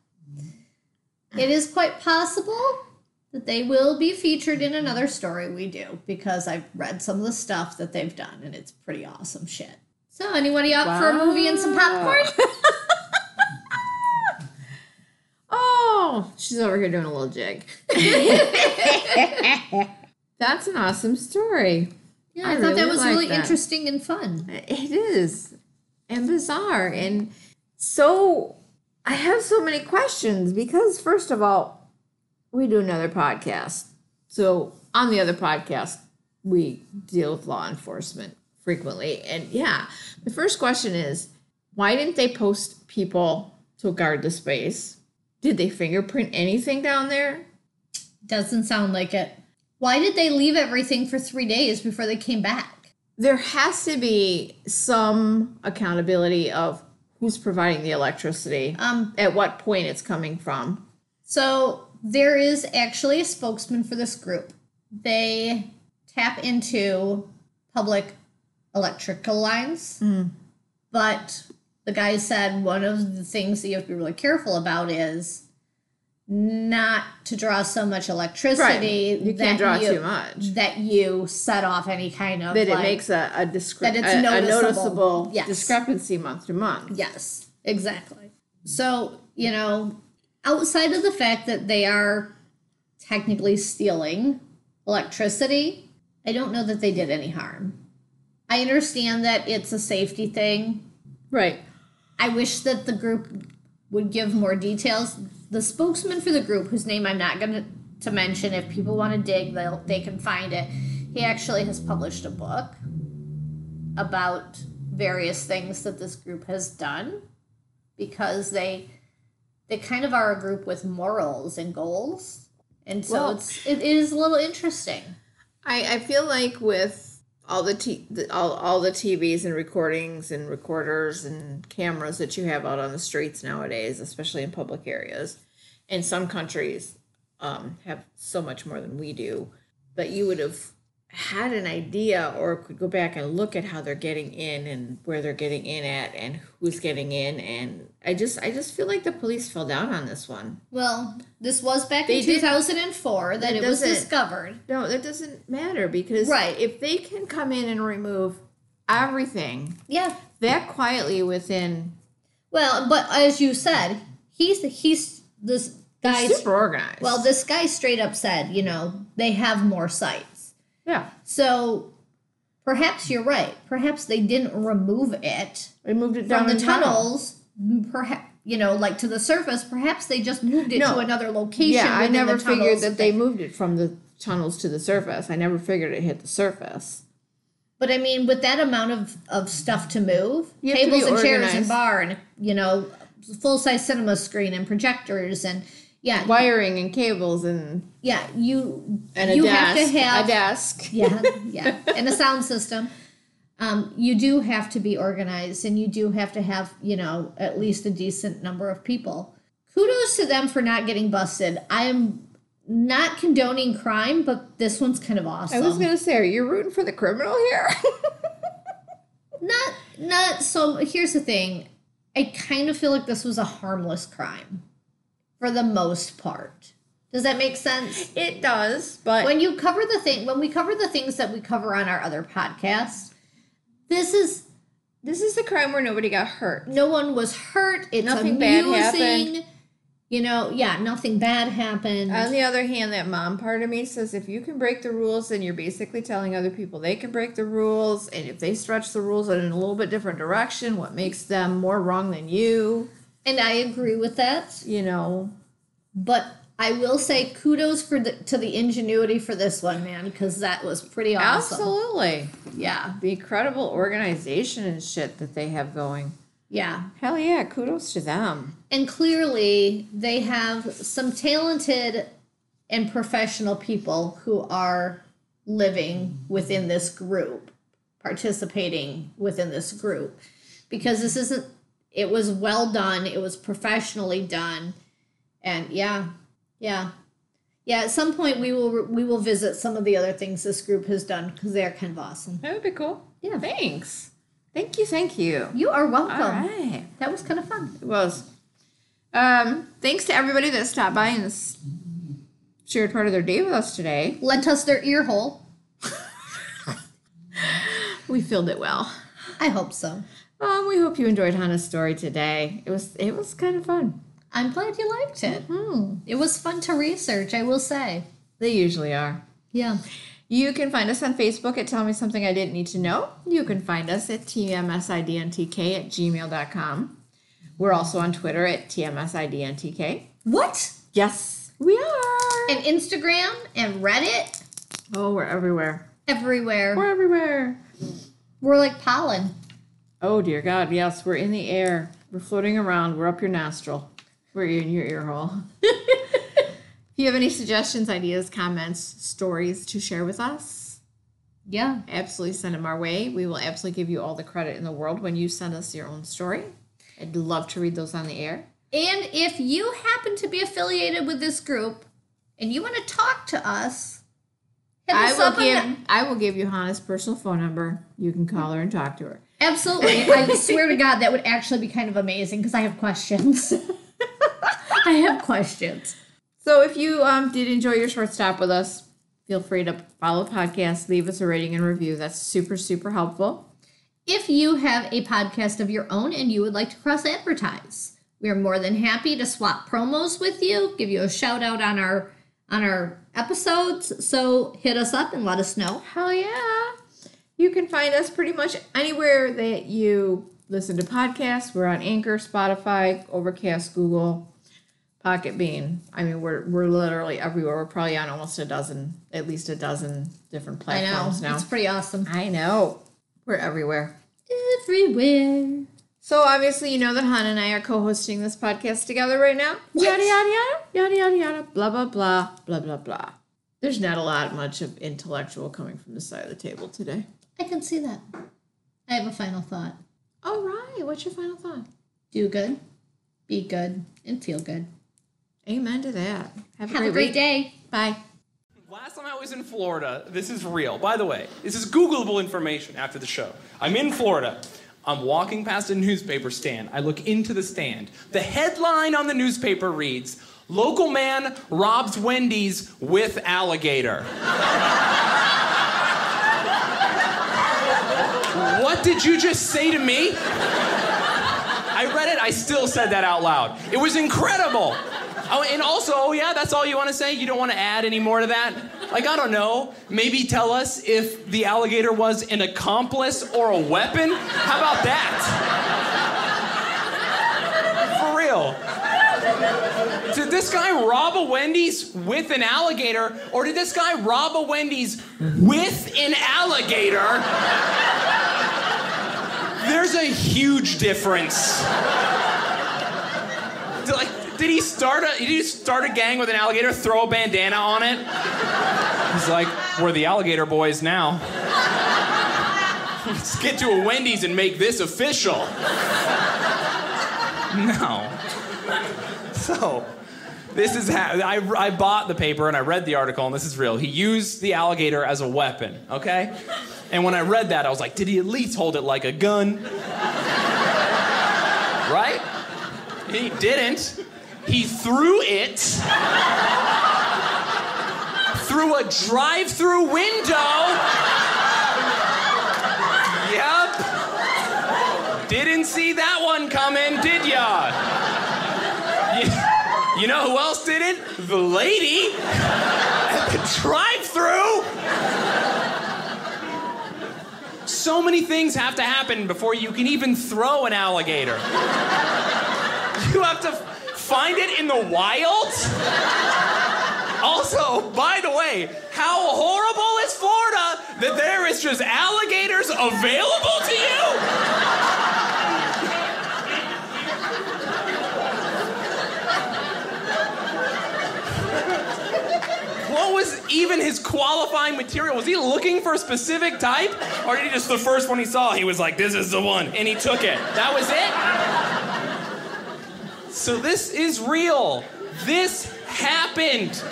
It is quite possible that they will be featured in another story we do because I've read some of the stuff that they've done and it's pretty awesome shit. So, anybody up for a movie and some popcorn? *laughs* Oh, she's over here doing a little jig. *laughs* That's an awesome story. Yeah, I, I thought that was really that. interesting and fun. It is. And bizarre. And so I have so many questions because, first of all, we do another podcast. So on the other podcast, we deal with law enforcement frequently. And yeah, the first question is why didn't they post people to guard the space? Did they fingerprint anything down there? Doesn't sound like it. Why did they leave everything for three days before they came back? there has to be some accountability of who's providing the electricity, Um, at what point it's coming from. so there is actually a spokesman for this group. They tap into public electrical lines, but the guy said one of the things that you have to be really careful about is not to draw so much electricity You that can't draw you- too much. that you set off any kind of That it like- makes a, a, discre- That it's a, a noticeable. noticeable Yes. discrepancy month to month. Yes, exactly. So, you know, outside of the fact that they are technically stealing electricity, I don't know that they did any harm. I understand that it's a safety thing. Right. I wish that the group would give more details. The spokesman for the group, whose name I'm not going to to mention, if people want to dig, they'll they can find it. He actually has published a book about various things that this group has done because they they kind of are a group with morals and goals, and so Well- it's it is a little interesting. I, I feel like with all the, t- the all, all the TVs and recordings and recorders and cameras that you have out on the streets nowadays, especially in public areas, and some countries um, have so much more than we do, but you would have had an idea or could go back and look at how they're getting in and where they're getting in at and who's getting in and I just I just feel like the police fell down on this one. Well, this was back They in 2004 that That it was discovered. No, that doesn't matter because Right. if they can come in and remove everything Yeah. that quietly within Well, but as you said, he's he's this guy's super organized. well, this guy straight up said, you know, they have more sites. Yeah, So perhaps you're right. Perhaps they didn't remove it they moved it down from the tunnels. Perhaps you know, like to the surface. Perhaps they just moved it No. to another location. Yeah, I never figured that they moved it from the tunnels to the surface. I never figured it hit the surface. But I mean, with that amount of, of stuff to move, You have to tables and chairs and bar, and you know, full size cinema screen and projectors, and yeah, Wiring and cables and yeah, you and a you desk. have to have a desk. *laughs* yeah, yeah, and a sound system. Um, you do have to be organized, and you do have to have you know at least a decent number of people. Kudos to them for not getting busted. I am not condoning crime, but this one's kind of awesome. I was gonna say, are you rooting for the criminal here? *laughs* not not so here's the thing i kind of feel like this was a harmless crime for the most part does that make sense it does, but when you cover the thing when we cover the things that we cover on our other podcasts this is this is the crime where nobody got hurt. no one was hurt it's Nothing bad happened. you know yeah nothing bad happened On the other hand, that mom part of me says if you can break the rules, then you're basically telling other people they can break the rules, and if they stretch the rules in a little bit different direction, what makes them more wrong than you? And i agree with that You know, but i will say kudos for the to the ingenuity for this one man because that was pretty awesome absolutely yeah the incredible organization and shit that they have going. yeah Hell yeah, kudos to them. And clearly, they have some talented and professional people who are living within this group, participating within this group. Because this isn't, it was well done, it was professionally done. And yeah, yeah. Yeah, at some point we will we will visit some of the other things this group has done because they're kind of awesome. That would be cool. Yeah. Thanks. Thank you, thank you. You are welcome. All right. That was kind of fun. It was. Um, thanks to everybody that stopped by and shared part of their day with us today. Lent us their ear hole. *laughs* We filled it well. I hope so. Um, we hope you enjoyed Hannah's story today. It was it was kind of fun. I'm glad you liked it. Hmm. It was fun to research, I will say. They usually are. Yeah. You can find us on Facebook at Tell Me Something I Didn't Need to Know. You can find us at tmsidntk at gmail.com. We're also on Twitter at tmsidntk. What? Yes, we are. And Instagram and Reddit, oh, we're everywhere. everywhere. We're, everywhere. We're like pollen. Oh dear God, yes, we're in the air. We're floating around. We're up your nostril. We're in your ear hole. if *laughs* you have any suggestions, ideas, comments, stories to share with us, Yeah. absolutely send them our way. We will absolutely give you all the credit in the world when you send us your own story. I'd love to read those on the air. And if you happen to be affiliated with this group and you want to talk to us, I will give the- I will give you Hannah's personal phone number. You can call her and talk to her. Absolutely. I swear to God, that would actually be kind of amazing because I have questions. *laughs* I have questions. So if you um, did enjoy your short stop with us, feel free to follow the podcast, leave us a rating and review. That's super, super helpful. If you have a podcast of your own and you would like to cross advertise, we are more than happy to swap promos with you, give you a shout out on our on our episodes. So hit us up and let us know. Hell yeah. You can find us pretty much anywhere that you listen to podcasts. We're on Anchor, Spotify, Overcast, Google, Pocket Bean. I mean, we're we're literally everywhere. We're probably on almost a dozen, at least a dozen different I know. platforms now. It's pretty awesome. I know. We're everywhere. Everywhere. So obviously, you know that Han and I are co-hosting this podcast together right now. Yada yada yada yada yada yada. Blah blah blah blah blah blah. There's not a lot much of intellectual coming from the side of the table today. I can see that. I have a final thought. All right. What's your final thought? Do good, be good, and feel good. Amen to that. Have a Have great, a great week. day. Bye. Last time I was in Florida, this is real. By the way, this is Googleable information after the show. I'm in Florida. I'm walking past a newspaper stand. I look into the stand. The headline on the newspaper reads Local man robs Wendy's with alligator. *laughs* what did you just say to me? I read it, I still said that out loud. It was incredible. Oh, and also, oh yeah, that's all you want to say? You don't want to add any more to that? Like, I don't know. Maybe tell us if the alligator was an accomplice or a weapon? How about that? For real. Did this guy rob a Wendy's with an alligator, or did this guy rob a Wendy's with an alligator? There's a huge difference. Like, did he start a did he start a gang with an alligator, throw a bandana on it? He's like, we're the alligator boys now. *laughs* Let's get to a Wendy's and make this official. *laughs* No. So, this is how I, I bought the paper and I read the article, and this is real. He used the alligator as a weapon, okay? And when I read that, I was like, did he at least hold it like a gun? right? He didn't. He threw it through a drive through window. Yep. Didn't see that one coming, did ya? You, know who else didn't? The lady at the drive through. So many things have to happen before you can even throw an alligator. You have to find it in the wild? Also, by the way, how horrible is Florida that there is just alligators available to you? What was even his qualifying material? Was he looking for a specific type? Or did he just, the first one he saw, he was like, this is the one, and he took it? That was it? So this is real. This happened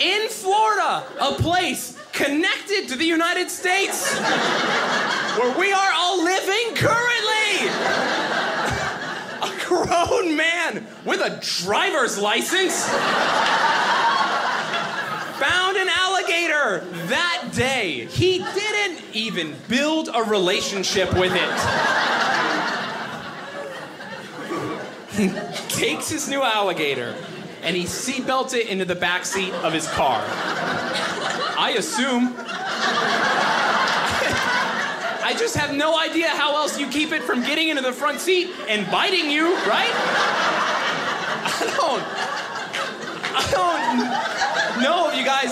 in Florida, a place connected to the United States where we are all living currently. A grown man with a driver's license found an alligator that day. He didn't even build a relationship with it. He takes his new alligator and he seatbelts it into the back seat of his car. I assume. I just have no idea how else you keep it from getting into the front seat and biting you, right? I don't. I don't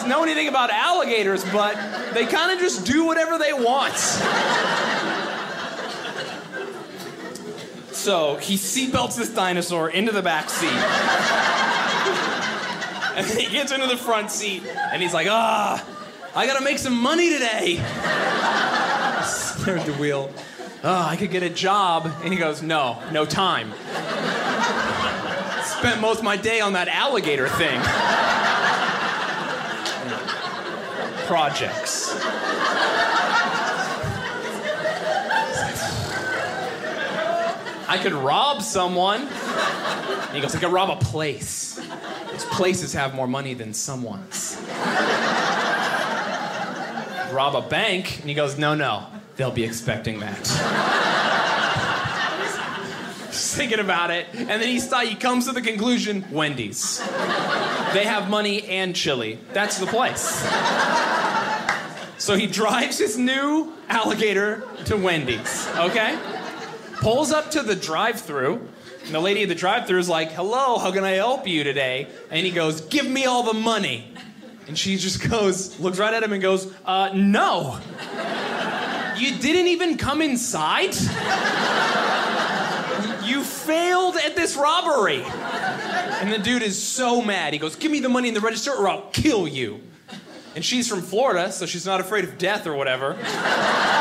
know anything about alligators, but they kind of just do whatever they want. So he seatbelts this dinosaur into the back seat. and he gets into the front seat and he's like, ah, I gotta make some money today. Stared the wheel. Oh, I could get a job. And he goes, no, no time. Spent most of my day on that alligator thing. Projects. I could rob someone. And he goes, I could rob a place. Those places have more money than someone's. rob a bank. And he goes, No, no, they'll be expecting that. Just thinking about it. And then he, he comes to the conclusion Wendy's. They have money and chili. That's the place. So he drives his new alligator to Wendy's, okay? Pulls up to the drive through. And the lady at the drive through is like, Hello, how can I help you today? And he goes, Give me all the money. And she just goes, looks right at him and goes, uh, No. You didn't even come inside? You failed at this robbery. And the dude is so mad. He goes, Give me the money in the register or I'll kill you. And she's from Florida, so she's not afraid of death or whatever. *laughs*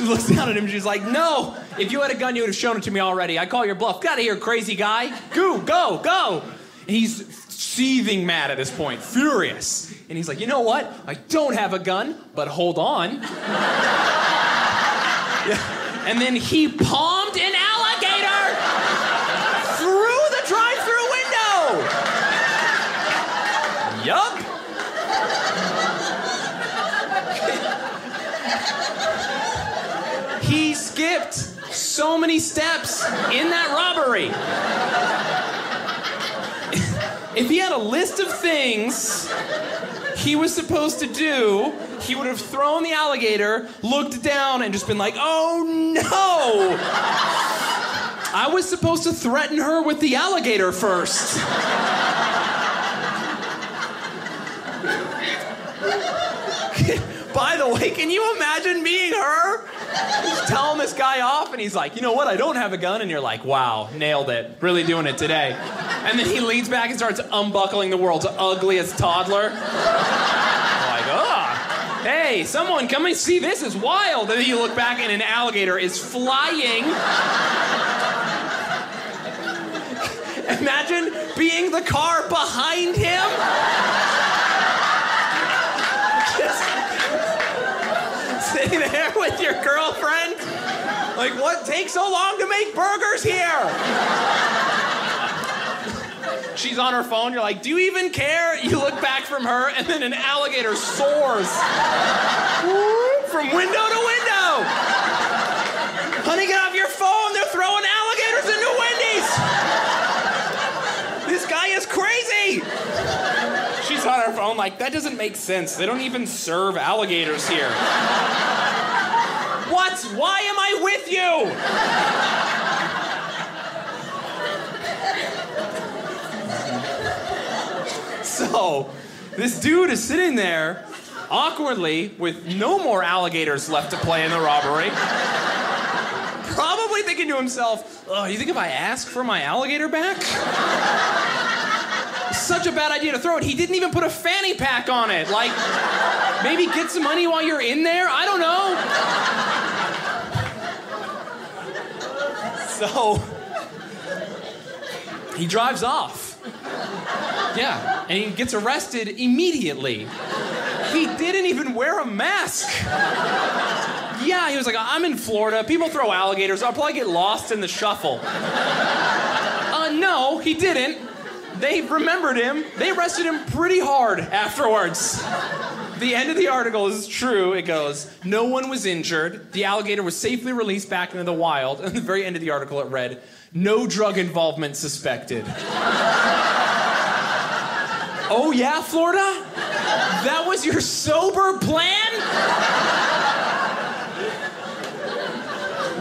She looks down at him and she's like, No, if you had a gun, you would have shown it to me already. I call your bluff. Get out of here, crazy guy. Go, go, go. And he's seething mad at this point, furious. And he's like, you know what? I don't have a gun, but hold on. *laughs* Yeah. And then he palmed an alligator through the drive-through window. Yup. he skipped so many steps in that robbery. if he had a list of things he was supposed to do, he would have thrown the alligator, looked down, and just been like, oh no! I was supposed to threaten her with the alligator first. *laughs* By the way, can you imagine being her? *laughs* Just telling this guy off, and he's like, you know what? I don't have a gun. And you're like, wow, nailed it. Really doing it today. And then he leans back and starts unbuckling the world's ugliest toddler. like, ah, hey, someone come and see this is wild. And then you look back, and an alligator is flying. *laughs* Imagine being the car behind him. sitting there with your girlfriend. Like, what takes so long to make burgers here? She's on her phone. You're like, do you even care? You look back from her, and then an alligator soars from window to window. Honey, get off your phone. They're throwing alligators into Wendy's. This guy is crazy. She's on her phone, like, that doesn't make sense. They don't even serve alligators here. Why am I with you? So, this dude is sitting there awkwardly with no more alligators left to play in the robbery. Probably thinking to himself, oh, you think if I ask for my alligator back? Such a bad idea to throw it. He didn't even put a fanny pack on it. Like, maybe get some money while you're in there? I don't know. So, he drives off. Yeah, and he gets arrested immediately. He didn't even wear a mask. Yeah, he was like, I'm in Florida. People throw alligators. I'll probably get lost in the shuffle. Uh, no, he didn't. They remembered him. They arrested him pretty hard afterwards. The end of the article is true. It goes, No one was injured. The alligator was safely released back into the wild. *laughs* And the very end of the article, it read, No drug involvement suspected. *laughs* oh, yeah, Florida? That was your sober plan?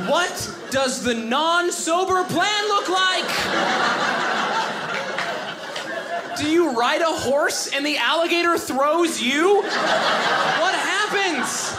What does the non sober plan look like? Do you ride a horse and the alligator throws you? What happens?